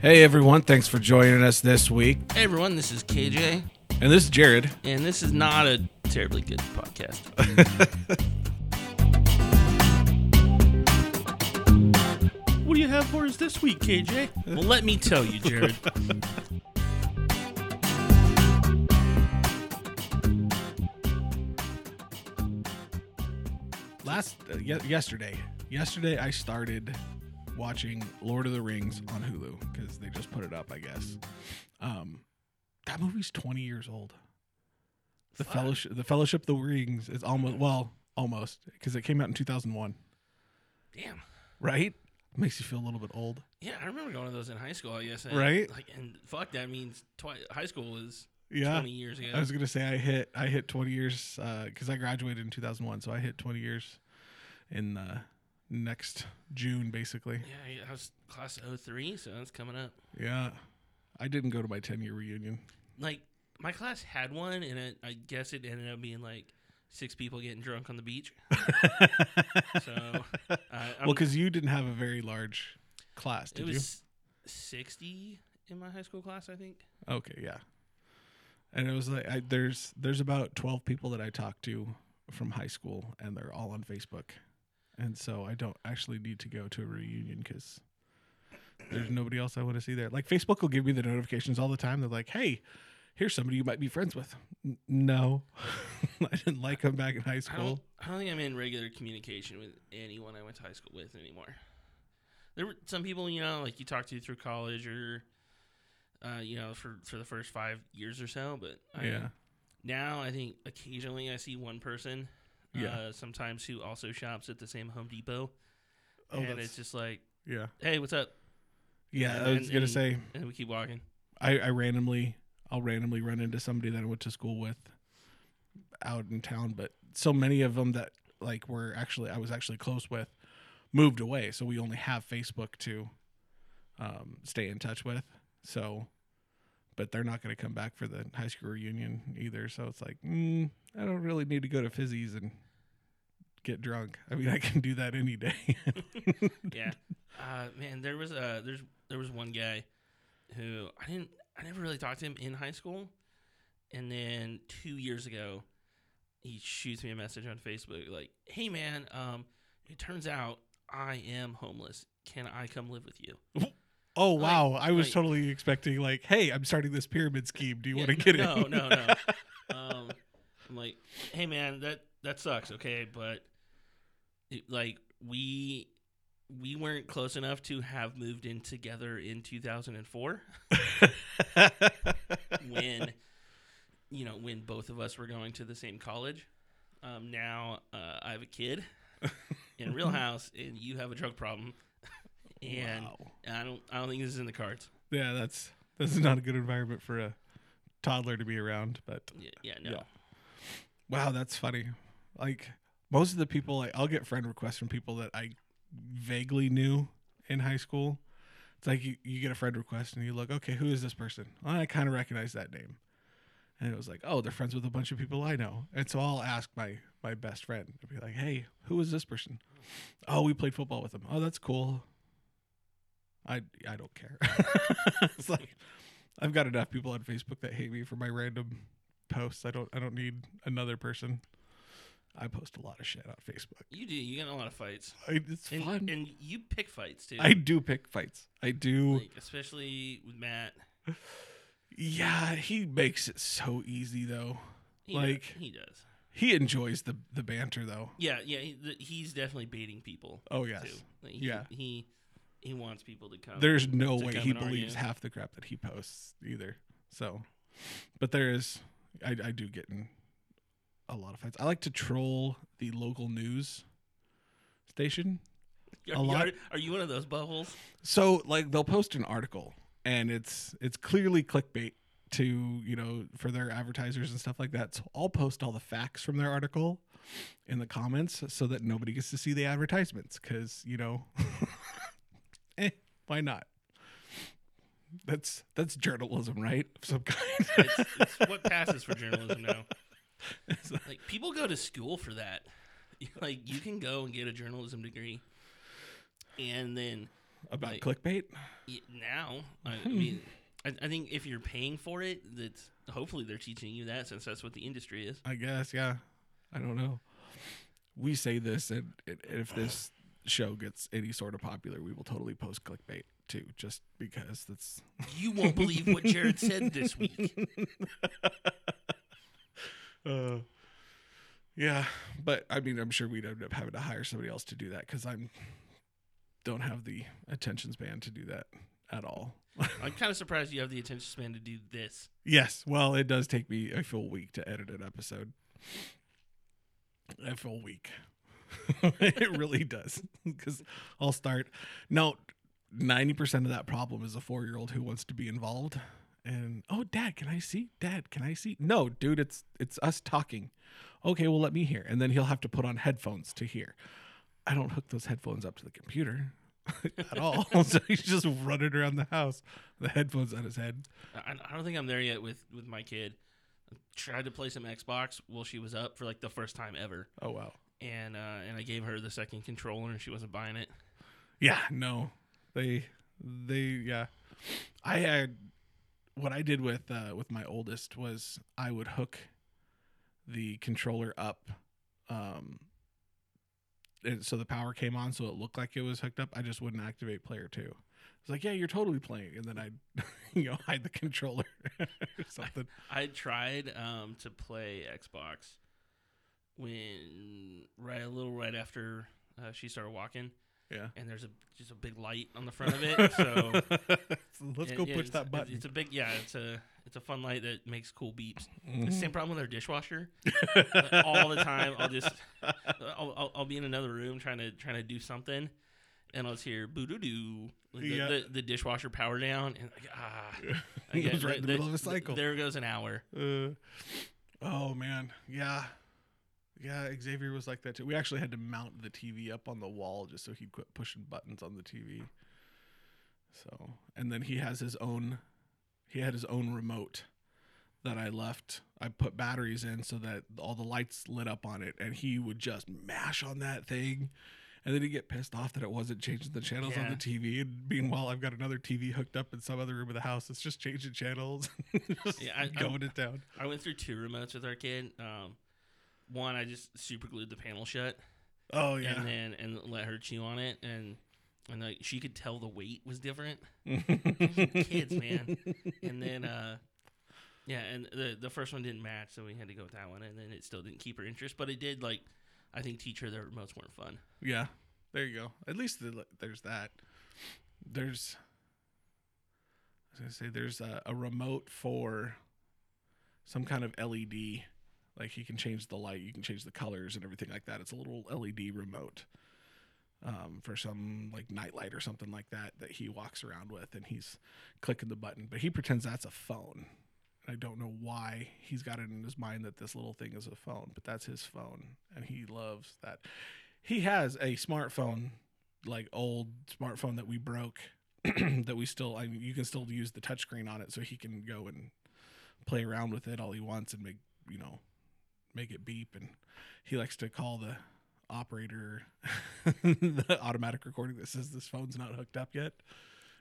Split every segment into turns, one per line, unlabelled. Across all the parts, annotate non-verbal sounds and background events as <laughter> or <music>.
Hey everyone, thanks for joining us this week.
Hey everyone, this is KJ,
And this is Jared.
and this is not a terribly good podcast. <laughs> what do you have for us this week, KJ? Well, let me tell you, Jared. <laughs>
Last uh, ye- yesterday, yesterday I started watching Lord of the Rings on Hulu because they just put it up, I guess. Um, that movie's 20 years old. The
Fuck.
Fellowship, the Fellowship of the Rings is almost well, almost because it came out in 2001,
Damn.
right? Makes you feel a little bit old.
Yeah, I remember going to those in high school. I guess.
Right?
Like, and fuck, that means twi- high school is
Yeah.
twenty years ago.
I was gonna say I hit I hit 20 years because I graduated in 2001, so I hit 20 years in uh, next June, basically.
yeah, I was class of 03, so that's coming up.
Yeah, I didn't go to my 10 year reunion.
Like, my class had one, and it, I guess it ended up being like six people getting drunk on the beach. <laughs> So, uh,
well, because you didn't have a very large class,
it
did
you? 60 in my high school class, I think.
Okay, yeah. And it was like I, there's there's about 12 people that I talked to from high school, and they're all on Facebook, and so I don't actually need to go to a reunion because. There's nobody else I want to see there. Like Facebook will give me the notifications all the time. They're like, "Hey, here's somebody you might be friends with." N- no, <laughs> I didn't like them back in high
I don't,
school.
I don't think I'm in regular communication with anyone I went to high school with anymore. There were some people, you know, like you talk to through college or, uh, you know, for, for the first five years or so. But I,
Yeah,
now I think occasionally I see one person,
Yeah.
uh, sometimes who also shops at the same Home Depot.
Oh,
and it's just like,
yeah,
hey, what's up?
yeah.
And-
I was
and-
gonna
and-
say
And we keep walking.
I, I randomly I'll randomly run into somebody that I went to school with out in town, but so many of them that like were actually I was actually close with moved away, so we only have Facebook to um, stay in touch with. So, but they're not going to come back for the high school reunion either. So it's like, mm, I don't really need to go to Fizzy's and get drunk. I mean, I can do that any day. <laughs>
yeah. <laughs> Uh, man, there was uh there's there was one guy who I didn't I never really talked to him in high school, and then two years ago, he shoots me a message on Facebook like, "Hey man, um, it turns out I am homeless. Can I come live with you?" <laughs>
oh
Like-
wow, I was
like-
totally expecting like, hey, I'm starting this pyramid scheme. Do you
Yeah,
want to get
no,
in?
no, no. um, I'm like, "Hey man, that that sucks. Okay, but it, like we." We weren't close enough to have moved in together in 2004. <laughs> when you know when both of us were going to the same college. Um, now uh, I have a kid in real <laughs> house, and you have a drug problem, and
Wow.
I don't I don't think this is in the cards.
Yeah, that's this is not a good environment for a toddler to be around. But
Yeah, yeah no.
Yeah. wow, that's funny. Like most of the people, like, I'll get friend requests from people that I vaguely knew in high school. It's like you, you get a friend request and you look, okay, who is this person? Well, I kind of recognize that name. And it was like, oh, they're friends with a bunch of people I know. And so I'll ask my my best friend. I'll be like, hey, who is this person? Oh, we played football with them. Oh, that's cool. I I don't care. <laughs> it's like I've got enough people on Facebook that hate me for my random posts. I don't I don't need another person. I post a lot of shit on Facebook.
You do. You get in a lot of fights,
I, it's
and,
fun.
and you pick fights too.
I do pick fights. I do.
like, especially with Matt.
yeah, he makes it so easy though.
He
Like-
does, he does.
He enjoys the the banter though.
Yeah, yeah. He, the, he's definitely baiting people
Oh yes.
Like, he,
Yeah.
He he wants people to come.
There's no way he believes half the crap that he posts either. So, but there is, I, I do get in a lot of fights. I like to troll the local news station.
Are,
a lot-
Are, are you one of those buttholes?
So like they'll post an article and it's it's clearly clickbait to, you know, for their advertisers and stuff like that. So I'll post all the facts from their article in the comments so that nobody gets to see the advertisements cuz, you know, <laughs> eh, why not? That's that's journalism, right? Of some kind.
It's, it's <laughs> what passes for journalism now. <laughs>
Like
people go to school for that. <laughs> Like you can go and get a journalism degree, and then
About
Like-
clickbait?
Now, I, I
Hmm.
mean, I, I think if you're paying for it, that's hopefully they're teaching you that since that's what the industry is.
I guess, yeah. I don't know. We say this, and and if this show gets any sort of popular, we will totally post clickbait too, just because that's.
You won't believe what Jared said this week. <laughs>
Uh, yeah, but I mean, I'm sure we'd end up having to hire somebody else to do that because I'm don't have the attention span to do that at all. <laughs>
I'm kind of surprised you have the attention span to do this.
Yes, well, it does take me a full week to edit an episode. A full week. <laughs> it really does. Because I'll start. No, 90% of that problem is a four year old who wants to be involved. And, oh, dad, can I see? Dad, can I see? No, dude, it's it's us talking. Okay, well, let me hear. And then he'll have to put on headphones to hear. I don't hook those headphones up to the computer <laughs> at all. <laughs> so he's just running around the house, the headphones on his head.
I, I don't think I'm there yet with with my kid. I tried to play some Xbox while she was up for like the first time ever,
Oh, wow.
and uh, and I gave her the second controller and she wasn't buying it.
Yeah, no. They they yeah. I had what I did with uh with my oldest was I would hook the controller up um and so the power came on so it looked like it was hooked up. I just wouldn't activate player 2. It's like, "Yeah, you're totally playing." And then I'd <laughs> you know, hide the controller <laughs> or something.
I tried um, to play Xbox when right a little right after uh, she started walking,
Yeah.
and there's a just a big light on the front of it. So <laughs>
let's
it-
go
yeah,
push that button.
It's a big yeah. It's a it's a fun light that makes cool beeps.
Mhm.
The same problem with our dishwasher. Like, <laughs> all the time, I'll just I'll, I'll, I'll be in another room trying to trying to do something, and I'll just hear boo doo doo. The,
Yeah.
the, the dishwasher power down, and like, ah, <laughs>
It was right in the
th-
middle of a cycle.
There goes an hour.
Uh, oh man, yeah, yeah. Xavier was like that too. We actually had to mount the TV up on the wall just so he'd quit pushing buttons on the TV. So, and then he has his own. He had his own remote that I left. I put batteries in so that all the lights lit up on it, and he would just mash on that thing. And then he'd get pissed off that it wasn't changing the channels on the TV. And meanwhile, I've got another TV hooked up in some other room of the house. It's just changing channels, <laughs> just
Yeah, I- I-
going it down.
I went through two remotes with our kid. Um, one, I just super glued the panel shut,
Oh yeah.
and then and let her chew on it, and and like she could tell the weight was different. <laughs> Kids, man. And then uh, yeah, and the the first one didn't match, so we had to go with that one, and then it still didn't keep her interest, but it did like. I think teach her that remotes weren't fun.
Yeah. There you go. At least the, there's that. There's. I was gonna say there's a, a remote for some kind of LED. Like you can change the light, you can change the colors and everything like that. It's a little LED remote um, for some like nightlight or something like that that he walks around with, and he's clicking the button, but he pretends that's a phone. I don't know why he's got it in his mind that this little thing is a phone, but that's his phone, and he loves that. He has a smartphone, like old smartphone that we broke, <clears throat> that we still. I mean, you can still use the touchscreen on it, so he can go and play around with it all he wants and make you know make it beep. And he likes to call the operator <laughs> the automatic recording that says this phone's not hooked up yet.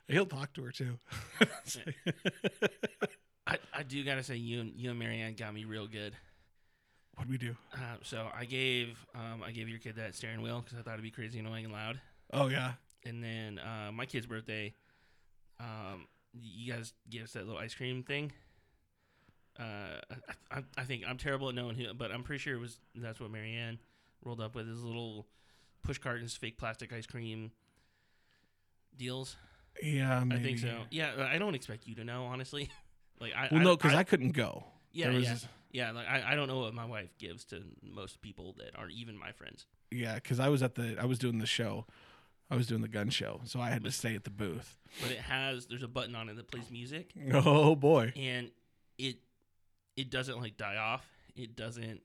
He'll talk to her too. <laughs>
I, I do gotta say you and you and Marianne got me real good.
What'd we do?
Uh, so I gave um, I gave your kid that steering wheel because I thought it'd be crazy annoying and loud.
Oh yeah.
And then uh, my kid's birthday, um, you guys gave us that little ice cream thing. Uh, I, I, I think I'm terrible at knowing who, but I'm pretty sure it was that's what Marianne rolled up with his little push cartons, fake plastic ice cream deals.
Yeah, maybe.
I think so. Yeah, I don't expect you to know honestly. <laughs> like I
Well,
I,
no, because I, couldn't go.
yeah yeah
this-
yeah like I, I don't know what my wife gives to most people that aren't even my friends.
yeah, because I was at the I was doing the show, I was doing the gun show, so I had to stay at the booth.
But it has there's a button on it that plays music. <laughs>
Oh boy.
and it it doesn't like die off. It doesn't.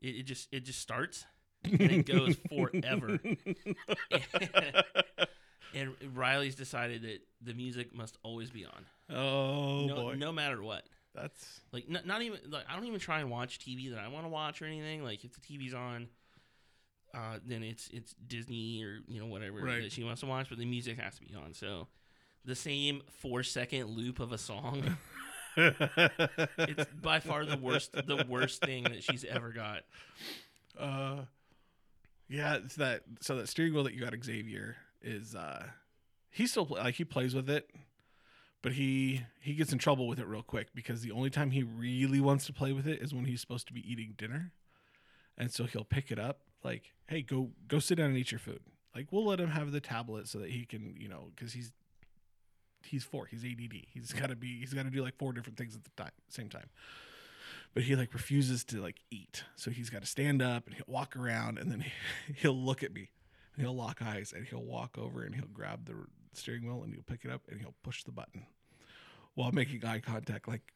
It, it just it just starts <laughs> and it goes forever. <laughs> and Riley's decided that the music must always be on.
oh
no,
boy.
no matter what.
That's
Like n- not even like I don't even try and watch TV that I want to watch or anything. Like if the TV's on, uh, then it's it's Disney or you know whatever
Right.
that she wants to watch, but the music has to be on. So the same four second loop of a song, <laughs> it's by far the worst the worst thing that she's ever got.
Uh, yeah, it's that. So that steering wheel that you got, Xavier, is uh, he still like he plays with it, but he he gets in trouble with it real quick because the only time he really wants to play with it is when he's supposed to be eating dinner, and so he'll pick it up like, hey, go go sit down and eat your food. Like we'll let him have the tablet so that he can, you know, because he's he's four, he's ADD, he's got to be, he's got to do like four different things at the time, same time but he like refuses to like eat. So he's got to stand up and he'll walk around and then he, <laughs> he'll look at me and he'll lock eyes and he'll walk over and he'll grab the steering wheel and he'll pick it up and he'll push the button while making eye contact. Like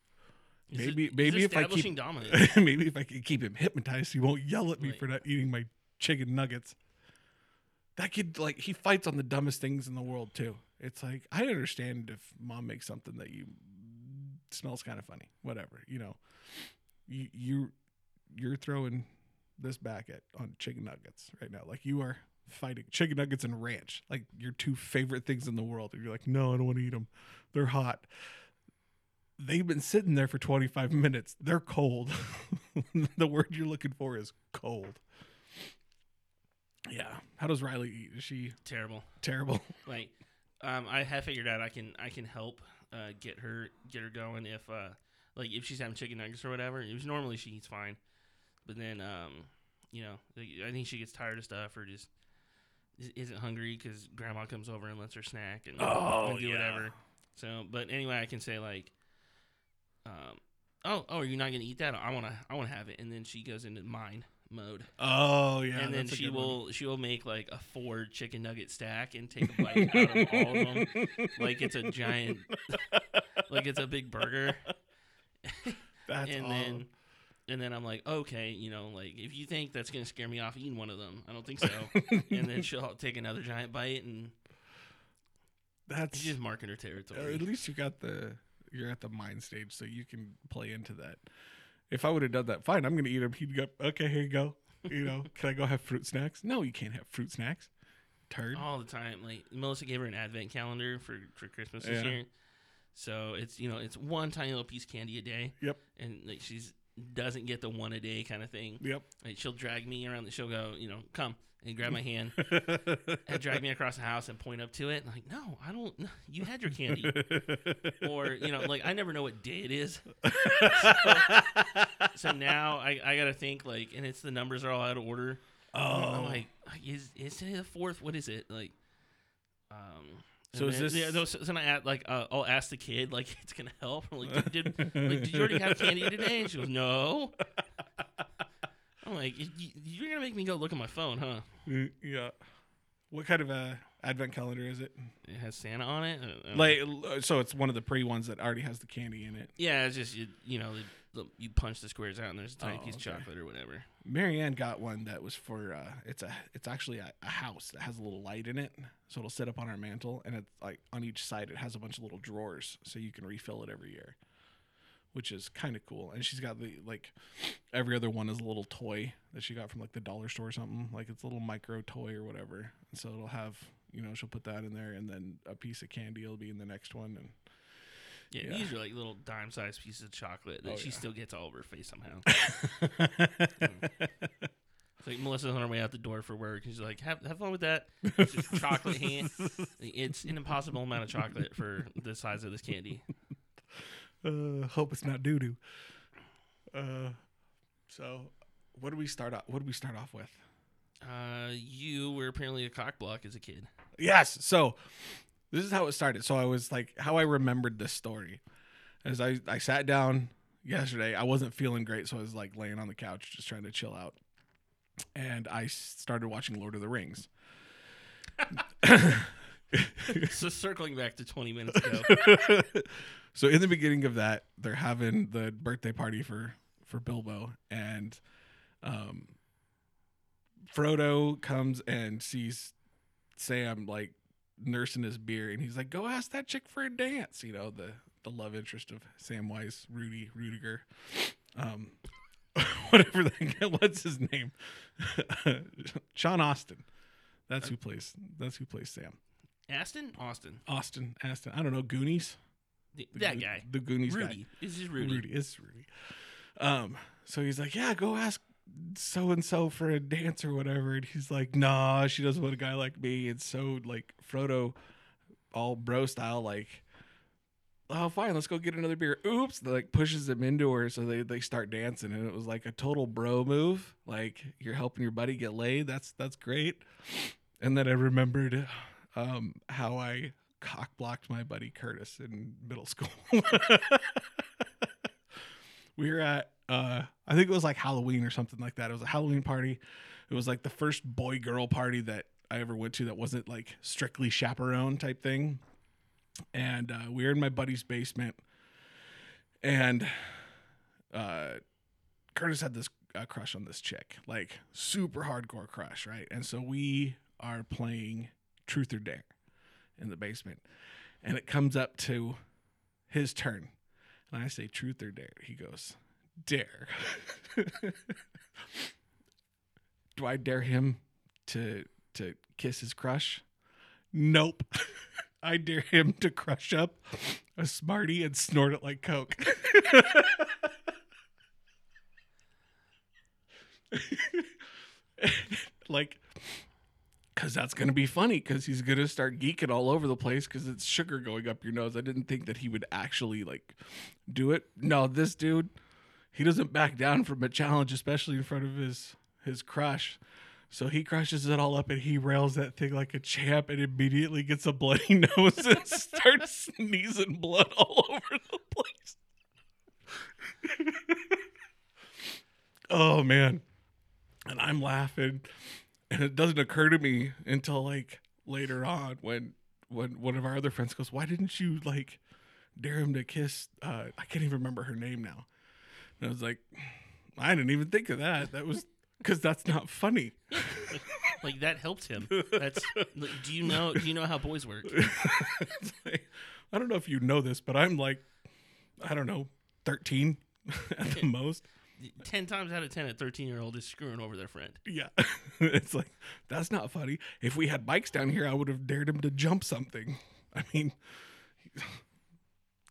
He's
maybe
he's
maybe if I keep
dominance. <laughs>
maybe if I could keep him hypnotized, he won't yell at me
Right.
for not eating my chicken nuggets. That kid like he fights on the dumbest things in the world too. It's like I understand if mom makes something that you smells kind of funny, whatever, you know. You you you're throwing this back at on chicken nuggets right now. Like you are fighting chicken nuggets and ranch, like your two favorite things in the world. And you're like, no, I don't want to eat them. They're hot. They've been sitting there for 25 minutes. They're cold. <laughs> the word you're looking for is cold. Yeah. How does Riley eat? Is she
Terrible.
terrible?
Like, um, I have figured out I can I can help uh, get her get her going if uh like if she's having chicken nuggets or whatever. It was normally she eats fine, but then um you know I think she gets tired of stuff or just is- isn't hungry because grandma comes over and lets her snack and,
Oh,
and do
yeah.
whatever. So, but anyway, I can say like, um, oh oh, you're not gonna eat that? I wanna I wanna have it, and then she goes into mine mode.
Oh yeah.
and then she
good one.
will she will make like a four chicken nugget stack and take a bite out of all of them <laughs> like it's a giant like it's a big burger <laughs>
That's
and
all.
then and then I'm like okay you know like if you think that's gonna scare me off eating one of them I don't think so <laughs> and then she'll take another giant bite and
that's
she's just marking her territory
at least you got the you're at the mind stage, so you can play into that. If I would have done that, fine, I'm gonna eat them. He'd go, okay, here you go. You know, <laughs> can I go have fruit snacks? No, you can't have fruit snacks. Turd.
all the time. Like Melissa gave her an advent calendar for for Christmas this
Yeah.
year. So it's you know it's one tiny little piece of candy a day.
Yep.
And like she's doesn't get the one a day kind of thing.
Yep.
Like she'll drag me around. The, she'll go you know come and grab my hand <laughs> and drag me across the house and point up to it. And like no, I don't. You had your candy. or you know like I never know what day it is. so now I I gotta think like and it's the numbers are all out of order. I'm
oh,
like, is is today the fourth? What is it like? Um.
So is
then-
this-
Yeah, no, so, so then I add, like uh, I'll ask the kid like <laughs> it's gonna help. I'm like, did, did like did you already have candy today? And she goes, no. I'm like, "You- you- you're gonna make me go look at my phone, huh?
yeah. What kind of a advent calendar is it?
It has Santa on it. Uh, um,
Like, so it's one of the pre ones that already has the candy in it.
yeah, it's just you, you know, the, the, you punch the squares out and there's a tiny
Oh,
piece
okay.
of chocolate or whatever.
Marianne got one that was for uh it's a it's actually a, a house that has a little light in it. So it'll sit up on our mantle and it's like on each side it has a bunch of little drawers so you can refill it every year. Which is kind of cool. And she's got the like every other one is a little toy that she got from like the dollar store or something. Like it's a little micro toy or whatever. And so it'll have you know, she'll put that in there and then a piece of candy will be in the next one and
Yeah,
Yeah.
these are like little dime-sized pieces of chocolate that
Oh,
she
yeah.
still gets all over her face somehow. <laughs> It's like Melissa's on her way out the door for work. and She's like, "Have have fun with that." It's just chocolate hand. <laughs> It's an impossible amount of chocolate for the size of this candy.
Uh, hope it's not doo doo. Uh, so what do we start off? What do we start off with?
Uh, you were apparently a cock block as a kid.
Yes. So this is how it started. So I was like, how I remembered this story, as I I sat down yesterday. I wasn't feeling great, so I was like laying on the couch, just trying to chill out, and I started watching Lord of the Rings. <laughs> <laughs>
so circling back to 20 minutes ago, <laughs>
so in the beginning of that, they're having the birthday party for for Bilbo, and um, Frodo comes and sees Sam like nursing his beer, and he's like, "Go ask that chick for a dance." You know the the love interest of Samwise Rudy Ruettiger. Um, <laughs> whatever. The, what's his name? Sean Austin. That's who plays. That's who plays Sam.
Aston, Austin,
Austin, Aston. I don't know. Goonies.
The-
The
that
Goo-
guy,
The Goonies guy.
Rudy. This is Rudy.
Rudy. It's Rudy. Um, so he's like, Yeah, go ask so and so for a dance or whatever. And he's like, Nah, she doesn't want a guy like me. And so like Frodo, all bro style, like, Oh, fine, let's go get another beer. Oops, they, like pushes him into her, so they, they start dancing, and it was like a total bro move. Like you're helping your buddy get laid. That's that's great. And then I remembered um, how I cock blocked my buddy Curtis in middle school. <laughs> we were at uh I think it was like Halloween or something like that. It was a Halloween party. It was like the first boy girl party that I ever went to that wasn't like strictly chaperone type thing. And uh, we were in my buddy's basement, and uh, Curtis had this crush on this chick, like super hardcore crush, right? And so we are playing Truth or Dare in the basement, and it comes up to his turn, and I say Truth or Dare. He goes Dare. <laughs> Do I dare him to to kiss his crush? Nope. <laughs> I dare him to crush up a Smartie and snort it like Coke. <laughs> like, because that's going to be funny because he's going to start geeking all over the place because it's sugar going up your nose. I didn't think that he would actually, like, do it. No, this dude, he doesn't back down from a challenge, especially in front of his his crush. So he crushes it all up and he rails that thing like a champ and immediately gets a bloody <laughs> nose and starts sneezing blood all <laughs> over the place. <laughs> oh man. And I'm laughing. And it doesn't occur to me until like later on when when one of our other friends goes, Why didn't you like dare him to kiss uh I can't even remember her name now. And I was like, I didn't even think of that. That was <laughs> because that's not funny.
Like that helped him. That's. like, do you know? Do you know how boys work?
Like, <laughs> I don't know if you know this, but I'm like, I don't know, 13 <laughs> at the most.
Ten times out of ten, a thirteen-year-old is screwing over their friend.
Yeah. <laughs> it's like, that's not funny. If we had bikes down here, I would have dared him to jump something. <laughs> I mean, <laughs>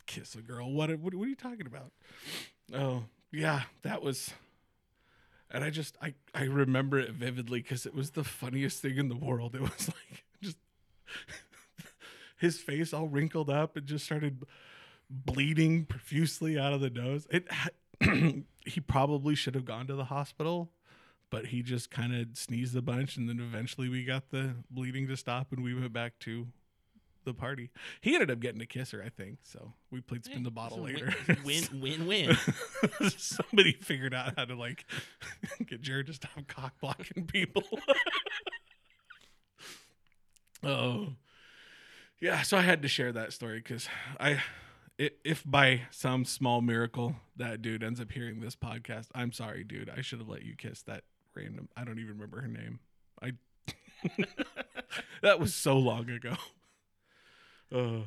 kiss a girl. What, what, what are you talking about? Oh, yeah, that was. And I just, I, I remember it vividly because it was the funniest thing in the world. It was like, just his face all wrinkled up and just started bleeding profusely out of the nose. It <clears throat> he probably should have gone to the hospital, but he just kind of sneezed a bunch, and then eventually we got the bleeding to stop, and we went back to the party. He ended up getting a kiss her, I think. So we played spin the bottle later. <laughs>
Win, <laughs> win, win. <laughs>
Somebody figured out how to like get Jared to stop cock blocking people. oh, yeah. So I had to share that story because i- if by some small miracle that dude ends up hearing this podcast, I'm sorry, dude. I should have let you kiss that random. I don't even remember her name. I. <laughs> that was so long ago. <laughs> Uh,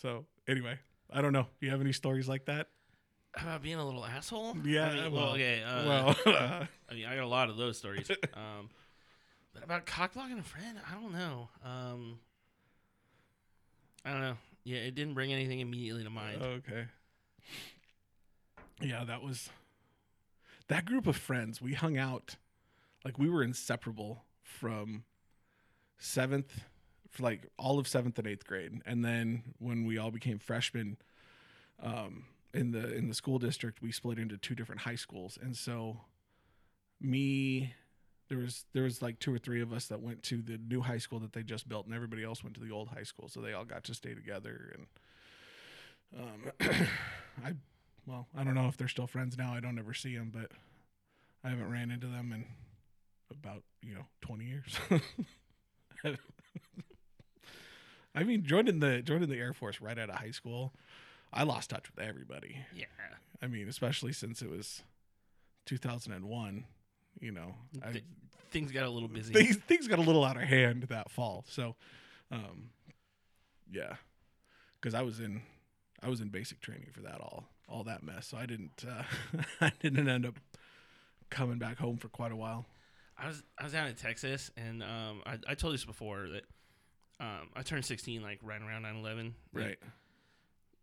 so anyway, I don't know. Do you have any stories like that?
About being a little asshole.
Yeah,
I mean,
well,
well, okay. Uh,
well, <laughs>
I mean, I got a lot of those stories. um, but about cock blocking a friend, I don't know. Um, I don't know. Yeah, it didn't bring anything immediately to mind.
okay. Yeah, that was that group of friends. We hung out like we were inseparable from seventh, for like all of seventh and eighth grade, and then when we all became freshmen, um, in the in the school district, we split into two different high schools, and so me. There was there was like two or three of us that went to the new high school that they just built, and everybody else went to the old high school. So they all got to stay together, and um, <clears throat> I well, I don't know if they're still friends now. I don't ever see them, but I haven't ran into them in about you know twenty years. <laughs> I mean, joining the joining the Air Force right out of high school, I lost touch with everybody.
Yeah.
I mean, especially since it was 2001. You know, I,
Th- things got a little busy. <laughs>
things things got a little out of hand that fall. So, um, yeah, because I was in I was in basic training for that all all that mess. So I didn't uh, <laughs> I didn't end up coming back home for quite a while.
I was I was down in Texas, and um, I, I told you this before that um, I turned 16 like right around 9/11, like,
Right.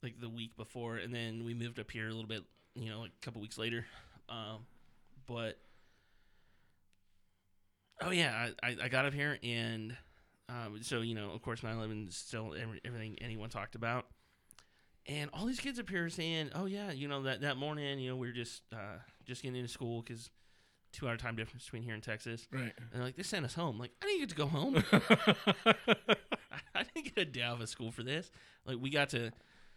like the week before, and then we moved up here a little bit, you know, like a couple weeks later. Um, but oh yeah, I, I, got up here, and um, so you know, of course, 9/11 is still every, everything anyone talked about. And all these kids up here are saying, "Oh yeah, you know that that morning, you know, we are just uh, just getting into school because two hour time difference between here and Texas."
Right.
And they're like, they sent us home. Like, I didn't get to go home. <laughs> <laughs> I didn't get a day off of school for this. Like, we got to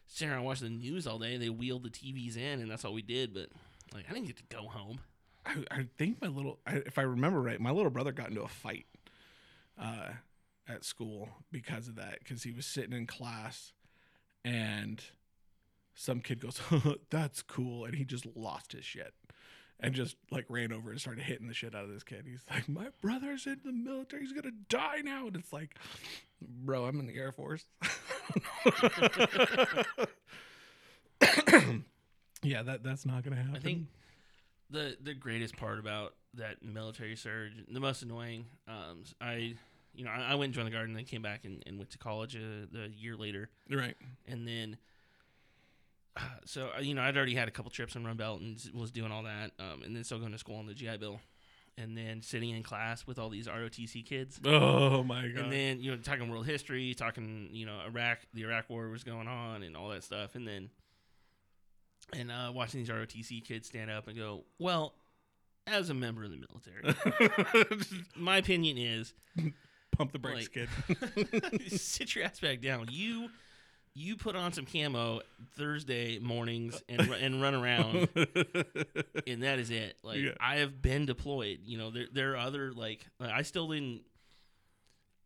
sit around and watch the news all day. They wheeled the TVs in, and that's all we did. But, like, I didn't get to go home.
I, I think my little, I, if I remember right, my little brother got into a fight uh, at school because of that. Because he was sitting in class, and some kid goes, <laughs> "That's cool," and he just lost his shit. And just like ran over and started hitting the shit out of this kid. He's like, "My brother's in the military. He's gonna die now." And it's like, "Bro, I'm in the Air Force." <laughs> yeah, that that's not gonna happen.
I think the the greatest part about that military surge, the most annoying, um, I, you know, I, I went and joined the guard and then came back and, and went to college a, a year later.
right.
and then uh, so uh, you know I'd already had a couple trips on Run Belt and was doing all that, um, and then still going to school on the GI Bill, and then sitting in class with all these ROTC kids, <laughs>
Oh my god.
and then you know talking world history, talking you know Iraq, the Iraq War was going on, and all that stuff, and then and uh, watching these ROTC kids stand up and go, well, as a member of the military, <laughs> my opinion is
Pump the brakes,
like-
kid. <laughs>
sit your ass back down. You you put on some camo Thursday mornings and and run around, <laughs> and that is it. Like
Yeah.
I have been deployed. You know, there there are other like I still didn't.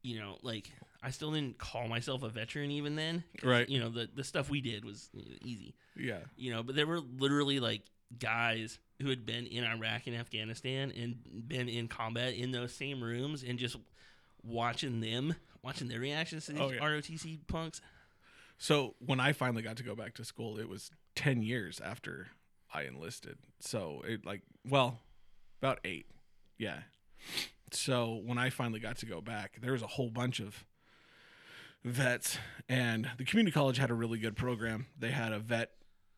You know, like I still didn't call myself a veteran even then.
Right.
You know, the the stuff we did was easy.
yeah.
You know, but there were literally like guys who had been in Iraq and Afghanistan and been in combat in those same rooms and just watching them, watching their reactions to these
Oh, yeah.
ROTC punks.
So when I finally got to go back to school, it was ten years after I enlisted. So it like well, about eight. Yeah. So when I finally got to go back, there was a whole bunch of vets, and the community college had a really good program. They had a vet,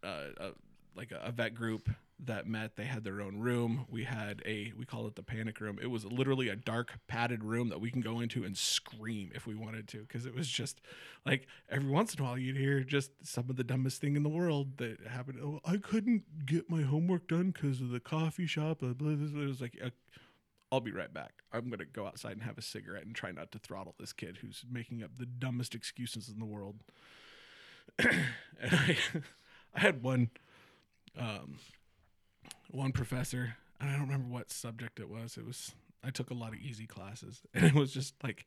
uh, a, like a, a vet group that met. They had their own room. We had a we call it the panic room. It was literally a dark padded room that we can go into and scream if we wanted to, because it was just like every once in a while you'd hear just some of the dumbest thing in the world that happened. Oh, I couldn't get my homework done because of the coffee shop. It was like, uh, I'll be right back. I'm gonna go outside and have a cigarette and try not to throttle this kid who's making up the dumbest excuses in the world. <coughs> and I, <laughs> I had one, um, one professor. And I don't remember what subject it was. It was I took a lot of easy classes, <laughs> and it was just like,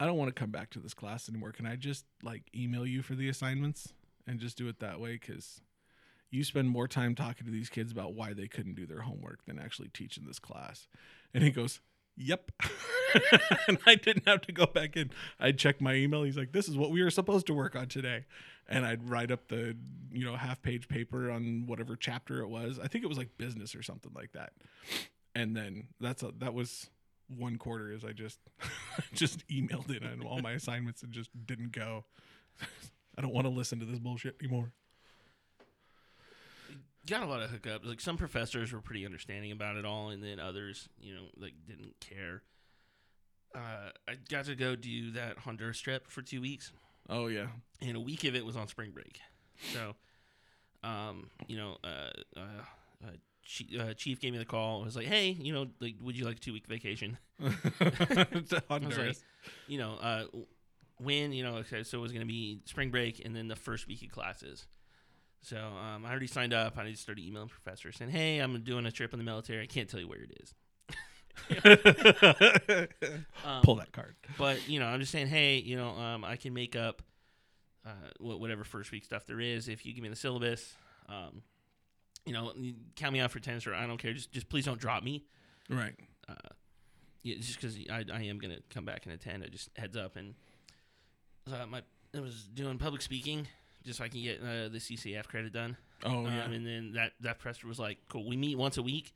I don't want to come back to this class anymore. Can I just like email you for the assignments and just do it that way? Because you spend more time talking to these kids about why they couldn't do their homework than actually teaching this class. And he goes, Yep. <laughs> and I didn't have to go back in. I'd check my email. He's like, This is what we were supposed to work on today. And I'd write up the, you know, half page paper on whatever chapter it was. I think it was like business or something like that. And then that's a, that was one quarter is I just <laughs> just emailed it on all my assignments and just didn't go. <laughs> I don't want to listen to this bullshit anymore.
Got a lot of hookups. Like some professors were pretty understanding about it all, and then others, you know, like didn't care. Uh, I got to go do that Honduras trip for two weeks.
Oh yeah.
and a week of it was on spring break. So, um, you know, uh, uh, uh, chief, uh, chief gave me the call. was like, "Hey, you know, like, would you like a two week vacation?" <laughs>
to Honduras.
You know, uh, when you know, okay, so it was going to be spring break and then the first week of classes. So um, I already signed up. I just started emailing professors saying, "Hey, I'm doing a trip in the military. I can't tell you where it is." <laughs> Um,
Pull that card.
But you know, I'm just saying, hey, you know, um, I can make up uh, whatever first week stuff there is if you give me the syllabus. Um, you know, count me out for attendance, or I don't care. Just, just please don't drop me.
Right.
Uh, yeah, just because I, I am gonna come back and attend. I just heads up and so my I was doing public speaking just so I can get uh, the CCAF credit done.
Oh yeah.
Um, and then that that professor was like, "Cool, we meet once a week.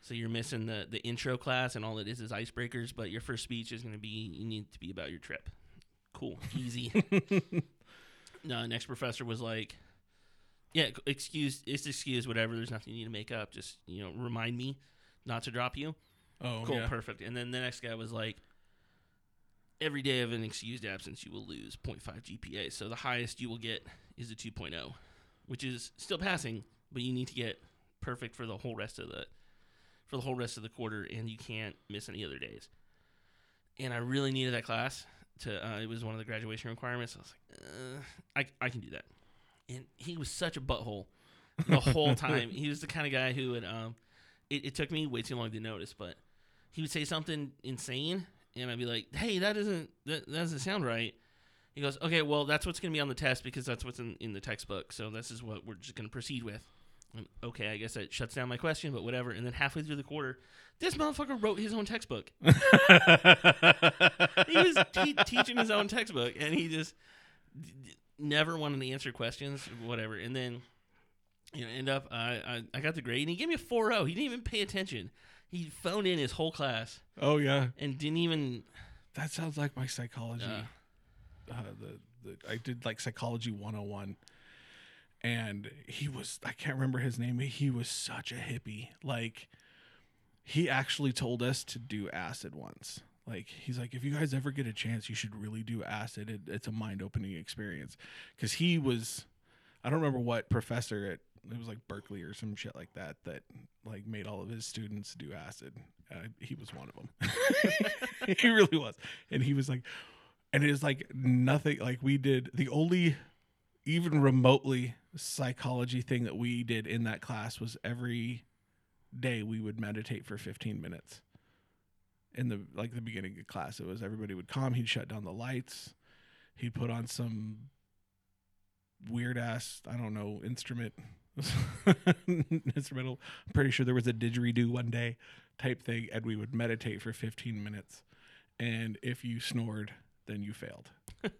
So you're missing the the intro class, and all it is is icebreakers. But your first speech is going to be you need to be about your trip. Cool, easy. <laughs> no, next professor was like, "Yeah, excuse, it's excuse, whatever. There's nothing you need to make up. Just you know, remind me not to drop you."
Oh,
Cool,
yeah.
perfect. And then the next guy was like, every day of an excused absence, you will lose 0.5 GPA. So the highest you will get is a 2.0, which is still passing, but you need to get perfect for the whole rest of the for the whole rest of the quarter, and you can't miss any other days. And I really needed that class. To uh, it was one of the graduation requirements. I was like, uh, I I can do that. And he was such a butthole the whole time. <laughs> he was the kind of guy who would um, it, it took me way too long to notice, but he would say something insane, and I'd be like, "Hey, that doesn't that, that doesn't sound right." He goes, "Okay, well, that's what's going to be on the test because that's what's in, in the textbook. So this is what we're just going to proceed with." And, okay, I guess that shuts down my question, but whatever. And then halfway through the quarter, this motherfucker wrote his own textbook. <laughs> he was te- teaching his own textbook, and he just d- d- never wanted to answer questions, whatever. And then, you know, end up, I I, I got the grade, and he gave me a 4.0. He didn't even pay attention. He phoned in his whole class
oh yeah.
and didn't even.
That sounds like my psychology.
Uh,
uh, the, the I did like psychology 101 and he was I can't remember his name but he was such a hippie like he actually told us to do acid once like he's like if you guys ever get a chance you should really do acid it, it's a mind-opening experience because he was I don't remember what professor at it was like Berkeley or some shit like that that like made all of his students do acid uh, he was one of them <laughs> he really was. And he was like and it is like nothing like we did the only even remotely psychology thing that we did in that class was every day we would meditate for 15 minutes. In the like the beginning of class it was everybody would come he'd shut down the lights he'd put on some weird ass i don't know instrument <laughs> instrumental. I'm pretty sure there was a didgeridoo one day type thing and we would meditate for 15 minutes. And if you snored then you failed. <laughs>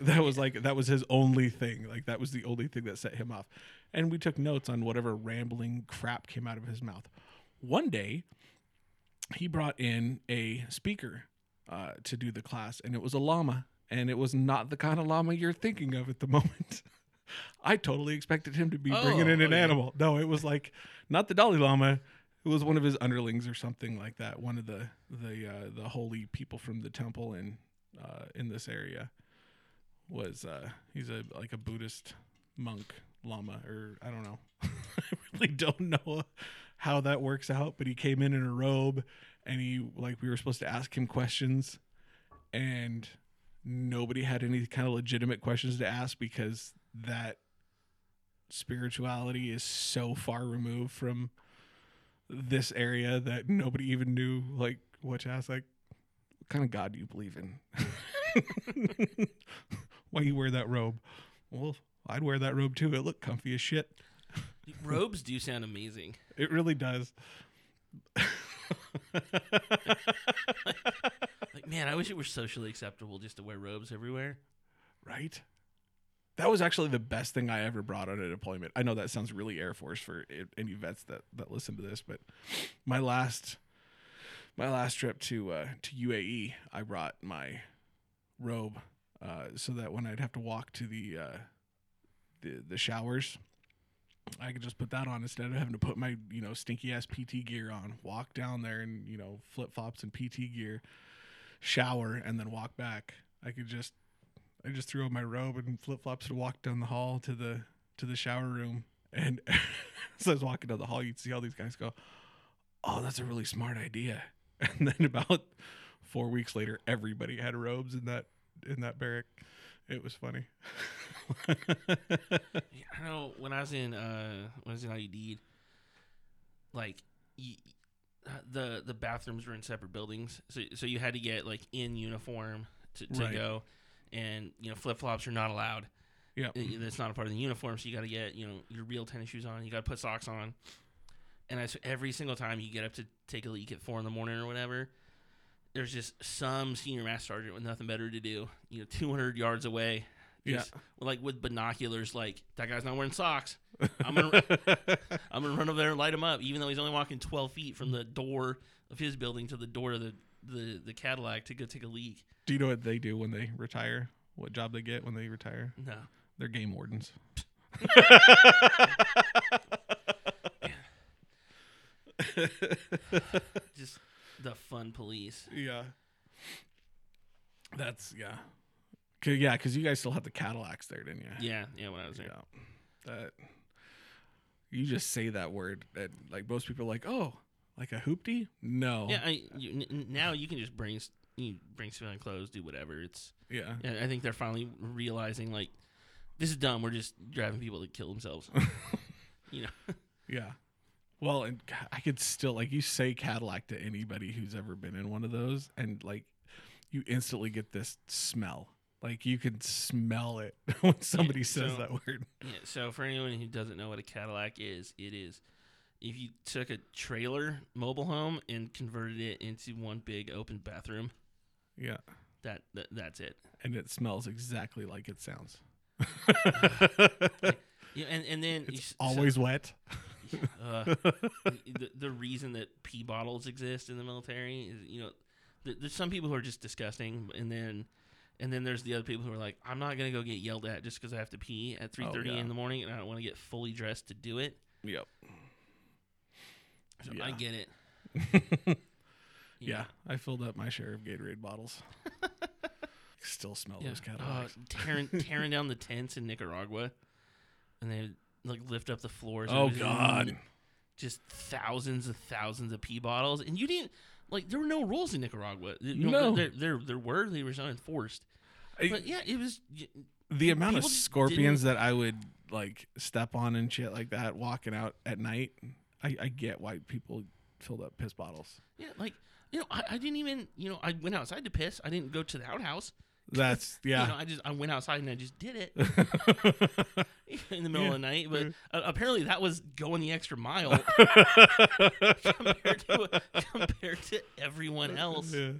That was like that was his only thing. Like that was the only thing that set him off. And we took notes on whatever rambling crap came out of his mouth. One day he brought in a speaker uh, to do the class and it was a llama and it was not the kind of llama you're thinking of at the <laughs> moment. I totally expected him to be bringing
Oh,
in an
okay.
animal. No it was like not the dalai lama it was one of his underlings or something like that one of the the uh, the holy people from the temple in uh, in this area was uh he's a like a buddhist monk lama or i don't know. <laughs> I really don't know how that works out but he came in in a robe and he like we were supposed to ask him questions and nobody had any kind of legitimate questions to ask because that spirituality is so far removed from this area that nobody even knew like what to ask like what kind of god do you believe in? <laughs> Why you wear that robe? Well i'd wear that robe too. It looked comfy as shit. <laughs>
Robes do sound amazing.
it really does. <laughs>
Like, man, I wish it were socially acceptable just to wear robes everywhere.
right that was actually the best thing i ever brought on a deployment i know that sounds really air force for any vets that that listen to this but my last my last trip to uh to uae i brought my robe uh so that when i'd have to walk to the uh the the showers I could just put that on instead of having to put my, you know, stinky ass PT gear on, walk down there and, you know, flip flops and PT gear, shower, and then walk back. I could just I just threw on my robe and flip flops and walked down the hall to the to the shower room. And <laughs> as I was walking down the hall, you'd see all these guys go, "Oh, that's a really smart idea." <laughs> And then about four weeks later, everybody had robes in that in that barrack. It was funny. <laughs>
Yeah, I know when I was in uh when I was in IUD, like y- uh, the the bathrooms were in separate buildings, so so you had to get like in uniform to, to
Right.
go, and you know flip flops are not allowed.
yeah.
That's not a part of the uniform, so you got to get you know your real tennis shoes on. You got to put socks on, and I, so every single time you get up to take a leak at four in the morning or whatever, there's just some senior master sergeant with nothing better to do. You know, 200 yards away,
Yeah.
Like with binoculars, like that guy's not wearing socks. I'm gonna <laughs> I'm gonna run over there and light him up, even though he's only walking 12 feet from the door of his building to the door of the the, the Cadillac to go take a leak.
do you know what they do when they retire? What job they get when they retire?
No.
They're game wardens. <laughs>
Just the fun police.
Yeah. That's yeah. 'Cause- yeah, because you guys still have the Cadillacs there, didn't you?
Yeah, yeah. When I was there,
Yeah. That you just say that word, and like most people are like, oh, like a hoopty? No.
yeah. I, you, n- now you can just bring you bring civilian clothes, do whatever. It's
Yeah.
yeah, I think they're finally realizing like this is dumb. We're just driving people to kill themselves. <laughs> you know.
Yeah. Well, and I could still like you say Cadillac to anybody who's ever been in one of those, and like you instantly get this smell. Like you can smell it <laughs> when somebody says
so-
that word.
Yeah, so for anyone who doesn't know what a Cadillac is, it is if you took a trailer mobile home and converted it into one big open bathroom,
Yeah.
that, that that's it.
And it smells exactly like it sounds. <laughs>
Yeah, and and then you
it's
so-
always wet. <laughs>
uh, the, the reason that pee bottles exist in the military is you know th- there's some people who are just disgusting, and then and then there's the other people who are like, I'm not gonna go get yelled at just because I have to pee at 3:30
Oh, yeah.
in the morning, and I don't want to get fully dressed to do it.
Yep.
So I get it. <laughs>
Yeah. I filled up my share of Gatorade bottles. <laughs> Still smell
Yeah.
those
Uh,
Cadillacs.
tearing <laughs> tearing down the tents in Nicaragua, and they like lift up the floors.
oh God.
Just thousands and thousands of pee bottles, and you didn't like. There were no rules in Nicaragua. You
No.
there, there there were. They were not enforced.
I-
But yeah, it was.
the amount of scorpions that I would like step on and shit like that walking out at night. I, I get why people filled up piss bottles.
Yeah, like you know, I, I didn't even. You know, I went outside to piss. I didn't go to the outhouse.
That's <laughs> yeah.
You know, I just I went outside and I just did it <laughs> in the middle of the night. But uh, apparently that was going the extra mile <laughs> compared to compared to everyone else.
Yeah.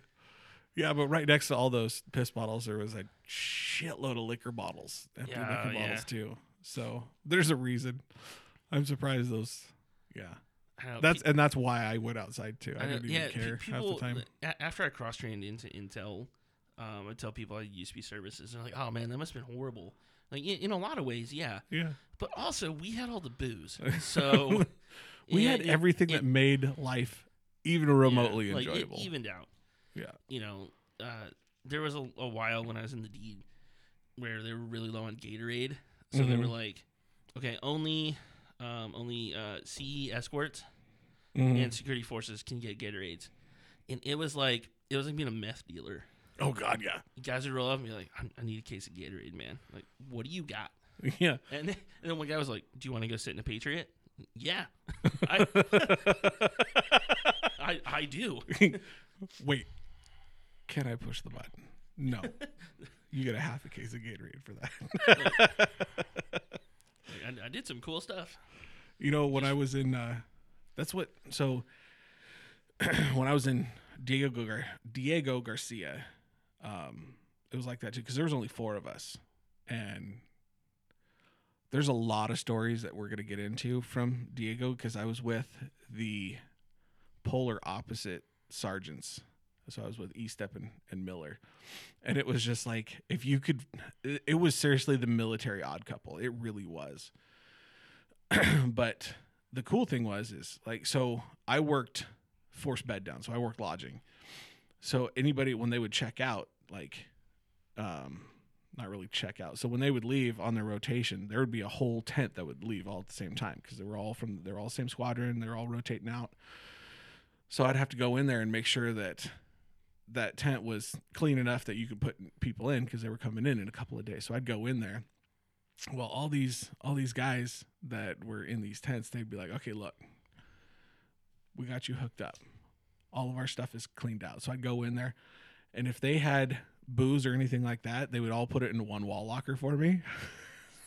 Yeah, but right next to all those piss bottles, there was a shitload of liquor bottles, empty
Yeah,
liquor
yeah.
bottles too. So there's a reason. I'm surprised those. Yeah,
know,
that's
pe-
and that's why I went outside too. I,
I
didn't even
yeah, pe-
care
people,
half the time.
After I cross trained into Intel, um, I tell people I used to be services. and They're like, "Oh man, that must have been horrible." Like in, in a lot of ways, yeah.
Yeah,
But also, we had all the booze, <laughs> so
we
yeah,
had everything
it-
that made life even
yeah,
remotely
like, it
enjoyable.
evened out.
yeah,
you know, uh, there was a, a while when I was in the Deid where they were really low on Gatorade, so they were like, okay, only um, only uh, CE escorts
Mhm.
and security forces can get Gatorades, and it was like it was like being a meth dealer.
oh god, yeah,
You guys would roll up and be like, I, I need a case of Gatorade, man. Like, what do you got? <laughs>
yeah.
And then, and then one guy was like, Do you want to go sit in a Patriot? Yeah, <laughs> I, <laughs> I, I do.
Wait, can I push the button? No. you get a half a case of Gatorade for that.
I, I did some cool stuff.
You know, when I was in, uh, that's what. So, <clears throat> when I was in Diego Gar- Diego Garcia, um, it was like that too because there was only four of us, and there's a lot of stories that we're gonna get into from Diego because I was with the polar opposite sergeants. So I was with Estep and, and Miller, and it was just like if you could, it, it was seriously the military odd couple. It really was. <clears throat> but the cool thing was is like so I worked forced bed down, so I worked lodging. So anybody when they would check out, like um not really check out. So when they would leave on their rotation, there would be a whole tent that would leave all at the same time because they were all from they're all same squadron, they're all rotating out. So I'd have to go in there and make sure that that tent was clean enough that you could put people in because they were coming in in a couple of days. So I'd go in there. Well all these all these guys that were in these tents they'd be like okay look we got you hooked up. All of our stuff is cleaned out. So i'd go in there and if they had booze or anything like that they would all put it in one wall locker for me. <laughs>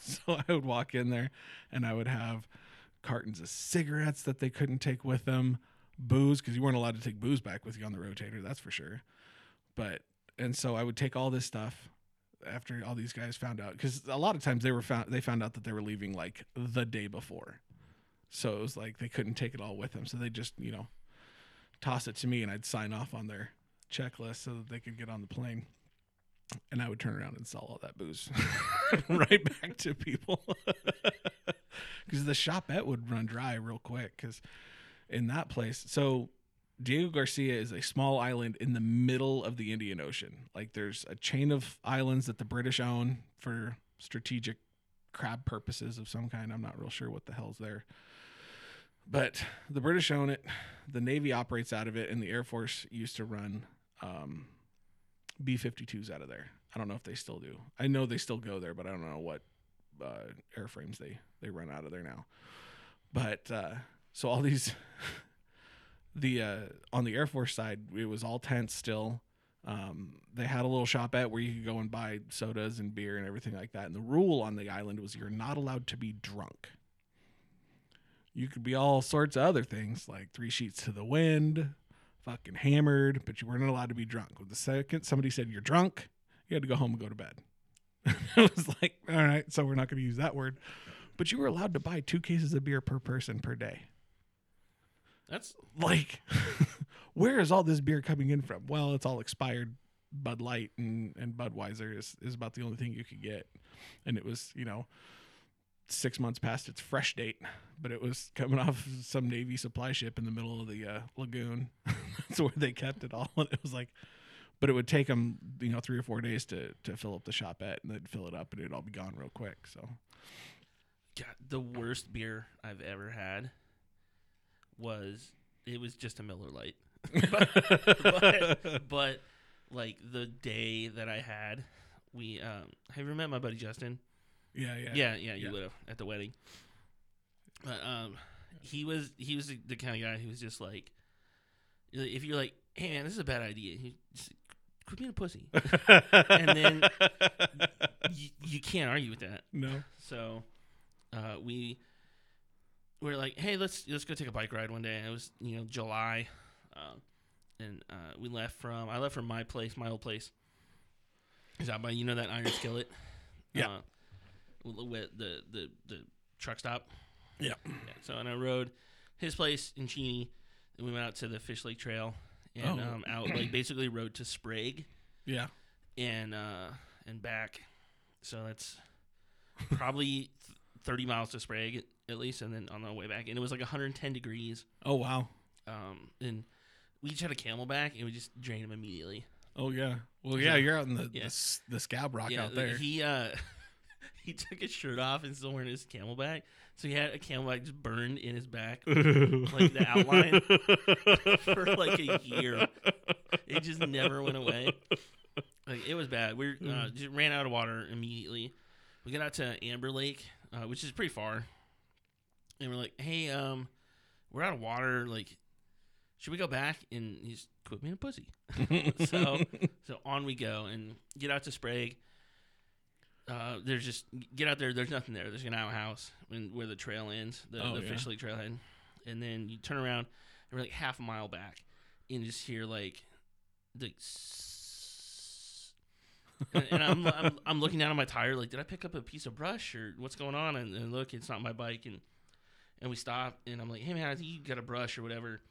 So i would walk in there and i would have cartons of cigarettes that they couldn't take with them booze because you weren't allowed to take booze back with you on the rotator that's for sure but and so i would take all this stuff after all these guys found out because a lot of times they were found they found out that they were leaving like the day before, so it was like they couldn't take it all with them, so they just you know toss it to me and I'd sign off on their checklist so that they could get on the plane. And I would turn around and sell all that booze <laughs> right back to people <laughs> because the shopette would run dry real quick. Because in that place, so Diego Garcia is a small island in the middle of the Indian Ocean. Like there's a chain of islands that the British own for strategic crab purposes of some kind. I'm not real sure what the hell's there. But the British own it, the Navy operates out of it, and the Air Force used to run um, B 52s out of there. I don't know if they still do. I know they still go there, but I don't know what uh, airframes they, they run out of there now. But uh, so all these <laughs> the uh, on the Air Force side, it was all tents still. Um, they had a little shopette where you could go and buy sodas and beer and everything like that. And the rule on the island was you're not allowed to be drunk. You could be all sorts of other things like three sheets to the wind, fucking hammered, but you weren't allowed to be drunk. The second somebody said you're drunk, you had to go home and go to bed. <laughs> it was like, all right, so we're not going to use that word. But you were allowed to buy two cases of beer per person per day.
That's
Like, <laughs> where is all this beer coming in from? Well, it's all expired Bud Light and, and Budweiser is, is about the only thing you could get. And it was, you know, six months past its fresh date, but it was coming off some Navy supply ship in the middle of the uh, lagoon. <laughs> That's where they kept it all. <laughs> And it was like, but it would take them, you know, three or four days to, to fill up the shopette and they'd fill it up and it'd all be gone real quick. So,
God, the worst beer I've ever had was it was just a Miller Lite. but, <laughs> but, but like the day that I had, we um have you ever met my buddy Justin?
yeah, yeah.
Yeah, yeah, you
Yeah.
would have at the wedding. But um, he was he was the, the kind of guy who was just like, if you're like, hey man, this is a bad idea, he just, quit being a pussy, and then <laughs> you, you can't argue with that.
no.
So uh, we were like, hey, let's let's go take a bike ride one day. And it was you know July, um, and uh, we left from I left from my place, my old place. Is out by you know that iron skillet?
Yeah.
Uh, with the the the truck stop.
Yeah.
Yeah. So and I rode his place in Cheney, and we went out to the Fish Lake Trail, and
Oh.
um, out like basically rode to Sprague
Yeah.
and uh and back. So that's probably 30 miles to Sprague at least and then on the way back and it was like 110 degrees.
Oh, wow.
Um and we each had a CamelBak and we just drained him immediately.
Oh yeah. Well, yeah, you're out in the the,
Yeah.
s- the scab rock
yeah,
out there.
he uh <laughs> he took his shirt off and still wearing his CamelBak. So he had a CamelBak just burned in his back <laughs> like the outline <laughs> for like a year. It just never went away. Like it was bad. We uh, just ran out of water immediately. We got out to Amber Lake, uh, which is pretty far, and we're like, "Hey, um, we're out of water. Like, should we go back?" And he's quit being a pussy. <laughs> so, so on we go and get out to Sprague. Uh, there's just get out there. There's nothing there. There's an outhouse when, where the trail ends, the,
Oh,
the
yeah.
Fish Lake Trailhead, and then you turn around and we're like half a mile back, and you just hear like the. And, and I'm, I'm I'm looking down on my tire like, did I pick up a piece of brush or what's going on? And, and look, it's not my bike, and and we stop, and I'm like, hey man, I think you got a brush or whatever,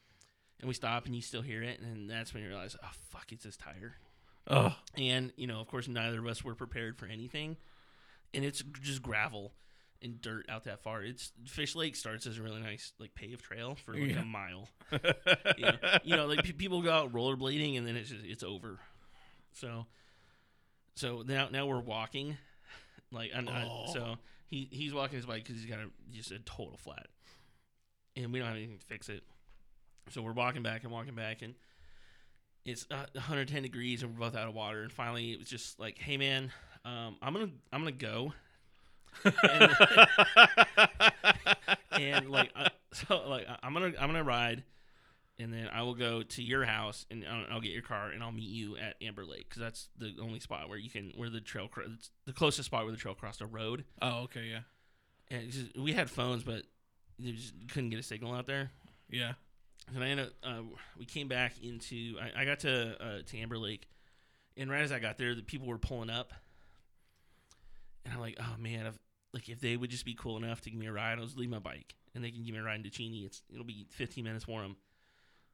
and we stop, and you still hear it, and that's when you realize, oh fuck, it's this tire.
oh,
And, you know, of course, neither of us were prepared for anything. And it's just gravel and dirt out that far. It's Fish Lake starts as a really nice, like, paved trail for like
Yeah.
a mile. <laughs> you, know, you know, like pe- people go out rollerblading and then it's just, it's over. So, so now, now we're walking. Like, and, I-
Oh.
so he, he's walking his bike because he's got a, just a total flat. And we don't have anything to fix it. So we're walking back and walking back and it's uh, 110 degrees and we're both out of water and finally it was just like hey man um, i'm gonna i'm gonna go <laughs> and, <laughs> and, like uh, so like i'm gonna i'm gonna ride and then i will go to your house and i'll, I'll get your car and i'll meet you at amber lake because that's the only spot where you can where the trail cro- it's the closest spot where the trail crossed a road
oh, okay, yeah,
and just, we had phones but you just couldn't get a signal out there
yeah.
and I ended up, uh, we came back into, I, I got to, uh, to Amber Lake, and right as I got there, the people were pulling up, And I'm like, oh man, if, like if they would just be cool enough to give me a ride, I'll just leave my bike and they can give me a ride into Cheney. It's it'll be 15 minutes for them.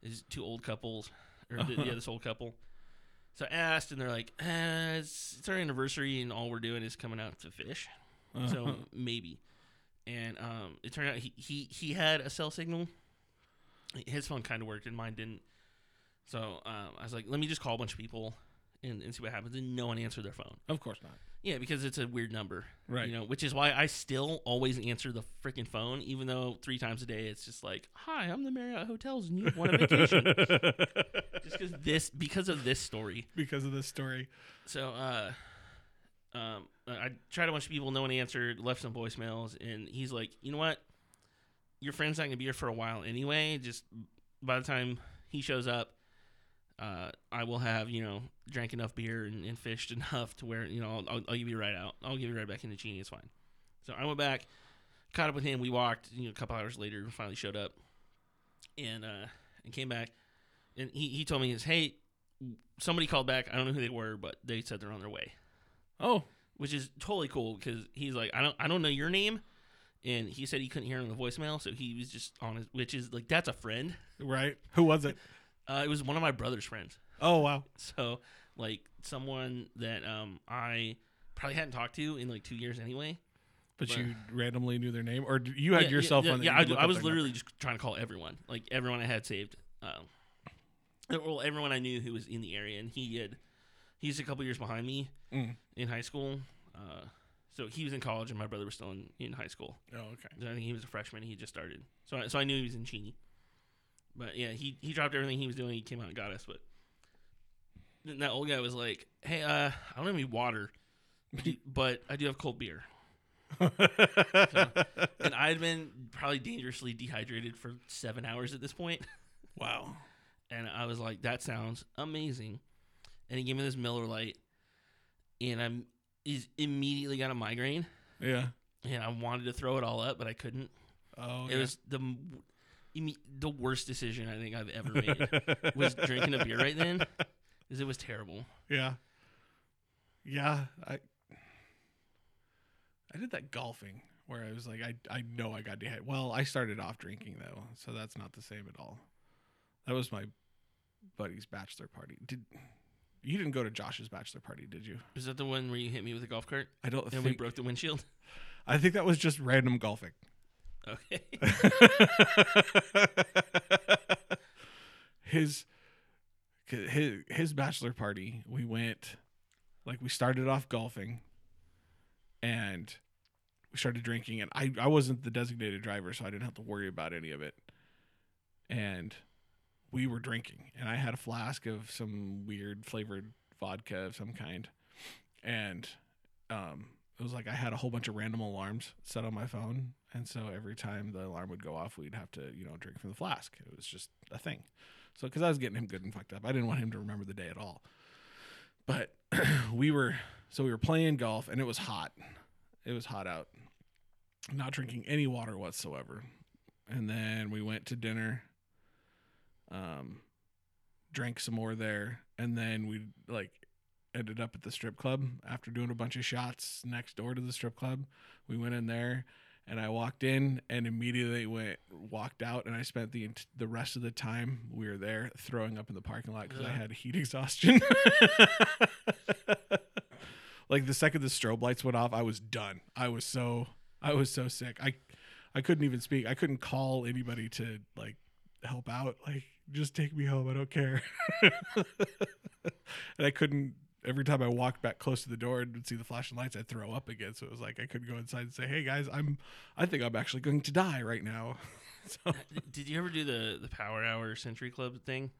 These two old couples, or the, yeah, <laughs> this old couple. So I asked, and they're like, eh, it's, it's our anniversary, and all we're doing is coming out to fish. So maybe. And um, it turned out he, he he had a cell signal. His phone kind of worked, and mine didn't. So um, I was like, let me just call a bunch of people and, and see what happens. And no one answered their phone.
of course not.
Yeah, because it's a weird number.
Right.
You know, which is why I still always answer the freaking phone, even though three times a day it's just like, "Hi, I'm the Marriott Hotels, and you want a vacation." <laughs> just because this, because of this story.
because of this story.
So, uh, um, I tried a bunch of people, no one answered, left some voicemails, and he's like, "You know what? Your friend's not gonna be here for a while anyway. Just by the time he shows up, uh, I will have you know drank enough beer and, and fished <laughs> enough to where you know I'll, I'll, I'll give you right out. I'll give you right ride back into Cheney. It's fine." So I went back, caught up with him. We walked. You know, a couple hours later, and finally showed up, and uh, and came back, and he he told me his hey. Somebody called back. I don't know who they were, but they said they're on their way
Oh,
which is totally cool because he's like, I don't, I don't know your name, and he said he couldn't hear it on the voicemail, so he was just on his, which is like that's a friend.
right. Who was it?
Uh, it was one of my brother's friends,
Oh, wow. <laughs>
so like someone that um I probably hadn't talked to in like two years anyway.
But
But-
you randomly knew their name, or you had
yeah,
your
yeah,
cell phone?
Yeah,
you
I,
could
do-
look
I was
their number?
literally just trying to call everyone, like everyone I had saved. Um, well, everyone I knew who was in the area, and he had, he's a couple years behind me
Mm.
in high school. Uh, so he was in college, and my brother was still in, in high school.
Oh, okay.
I think he was a freshman. He just started, so I, so I knew he was in Cheney. But yeah, he he dropped everything he was doing. He came out and got us. But then that old guy was like, "Hey, uh, I don't have any water, <laughs> but I do have cold beer." <laughs> And I had been probably dangerously dehydrated for seven hours at this point,
wow.
and I was like, "That sounds amazing." And he gave me this Miller Lite, and I'm is immediately got a migraine,
Yeah.
and I wanted to throw it all up, but I couldn't.
Oh,
It was the the worst decision I think I've ever made was <laughs> drinking a beer right then, because it was terrible.
Yeah. Yeah, I I did that golfing where I was like I I know I got dehydrated. Well, I started off drinking though, so that's not the same at all. That was my buddy's bachelor party. Did you didn't go to Josh's bachelor party, did you?
Is that the one where you hit me with a golf cart
I don't
and we broke the windshield?
I think that was just random golfing.
Okay. <laughs>
his his his bachelor party we went like we started off golfing and we started drinking and I I wasn't the designated driver so I didn't have to worry about any of it and we were drinking and I had a flask of some weird flavored vodka of some kind and um it was like I had a whole bunch of random alarms set on my phone and so every time the alarm would go off we'd have to you know drink from the flask. It was just a thing. So because I was getting him good and fucked up. I didn't want him to remember the day at all. But <clears throat> we were so we were playing golf and it was hot. It was hot out. Not drinking any water whatsoever. And then we went to dinner um drank some more there. And then we like ended up at the strip club after doing a bunch of shots next door to the strip club. We went in there and I walked in and immediately went walked out and I spent the the rest of the time we were there throwing up in the parking lot because I had heat <laughs> exhaustion. <laughs> like the second the strobe lights went off, I was done. I was so I was so sick. I I couldn't even speak. I couldn't call anybody to like help out. Like just take me home. I don't care. <laughs> and I couldn't every time I walked back close to the door and would see the flashing lights, I'd throw up again. So it was like I couldn't go inside and say, "Hey guys, I'm, I think I'm actually going to die right now." <laughs> so
Did you ever do the the Power Hour Century Club thing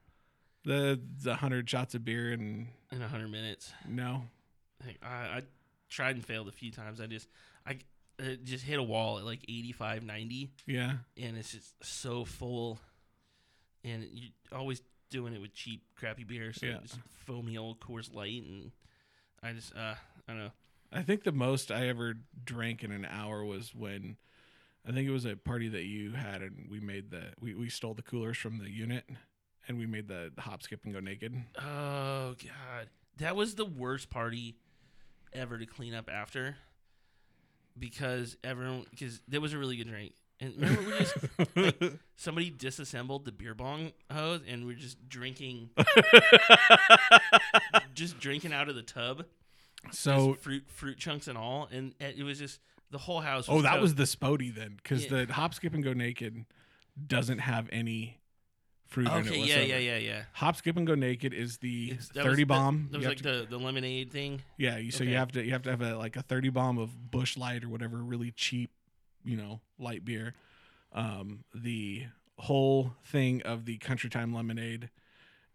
the the hundred shots of beer and
in a hundred minutes?
no,
I, I tried and failed a few times. I just I uh, just hit a wall at like 85, 90,
yeah,
and it's just so full, and you always doing it with cheap, crappy beer, so
Yeah.
just foamy old Coors Light, and I just uh I don't know.
I think the most I ever drank in an hour was when. I think it was a party that you had, and we made the we, we stole the coolers from the unit, and we made the hop, skip, and go naked.
Oh god, that was the worst party ever to clean up after. because everyone because there was a really good drink. And remember, we just like, <laughs> somebody disassembled the beer bong hose, and we're just drinking, <laughs> just drinking out of the tub.
so
just fruit fruit chunks and all, and it was just the whole house.
oh, that
covered-
was the Spody then, because
Yeah.
the hop, skip, and go naked doesn't have any fruit in it
okay. Yeah, yeah, yeah, yeah.
Hop, skip, and go naked is the thirty
was,
bomb.
That, that was like
to-
the, the lemonade thing.
yeah, you, so you have to you have to have a like a thirty bomb of Busch Light or whatever really cheap, you know, light beer. Um, the whole thing of the Country Time lemonade,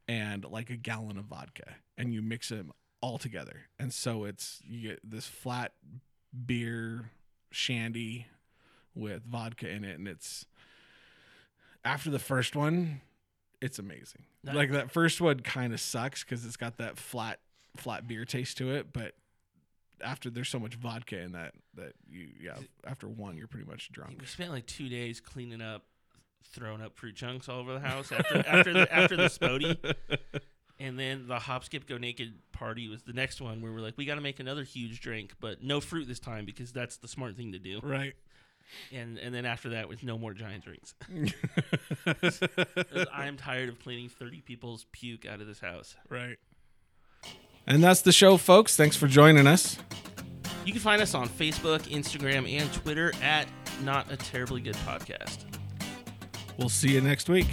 and like a gallon of vodka, and you mix them all together, and so it's you get this flat beer shandy with vodka in it, and it's after the first one, it's amazing.
That-
like that first one kind of sucks because it's got that flat flat beer taste to it, but after there's so much vodka in that that you yeah after one you're pretty much drunk.
We spent like two days cleaning up, throwing up fruit chunks all over the house after after the, after the Spody, <laughs> and then the hop skip go naked party was the next one where we're like, we got to make another huge drink, but no fruit this time because that's the smart thing to do.
right.
And and then after that was no more giant drinks. <laughs> <laughs> I'm tired of cleaning thirty people's puke out of this house.
right. And that's the show, folks. Thanks for joining us.
You can find us on Facebook, Instagram, and Twitter at Not a Terribly Good Podcast.
We'll see you next week.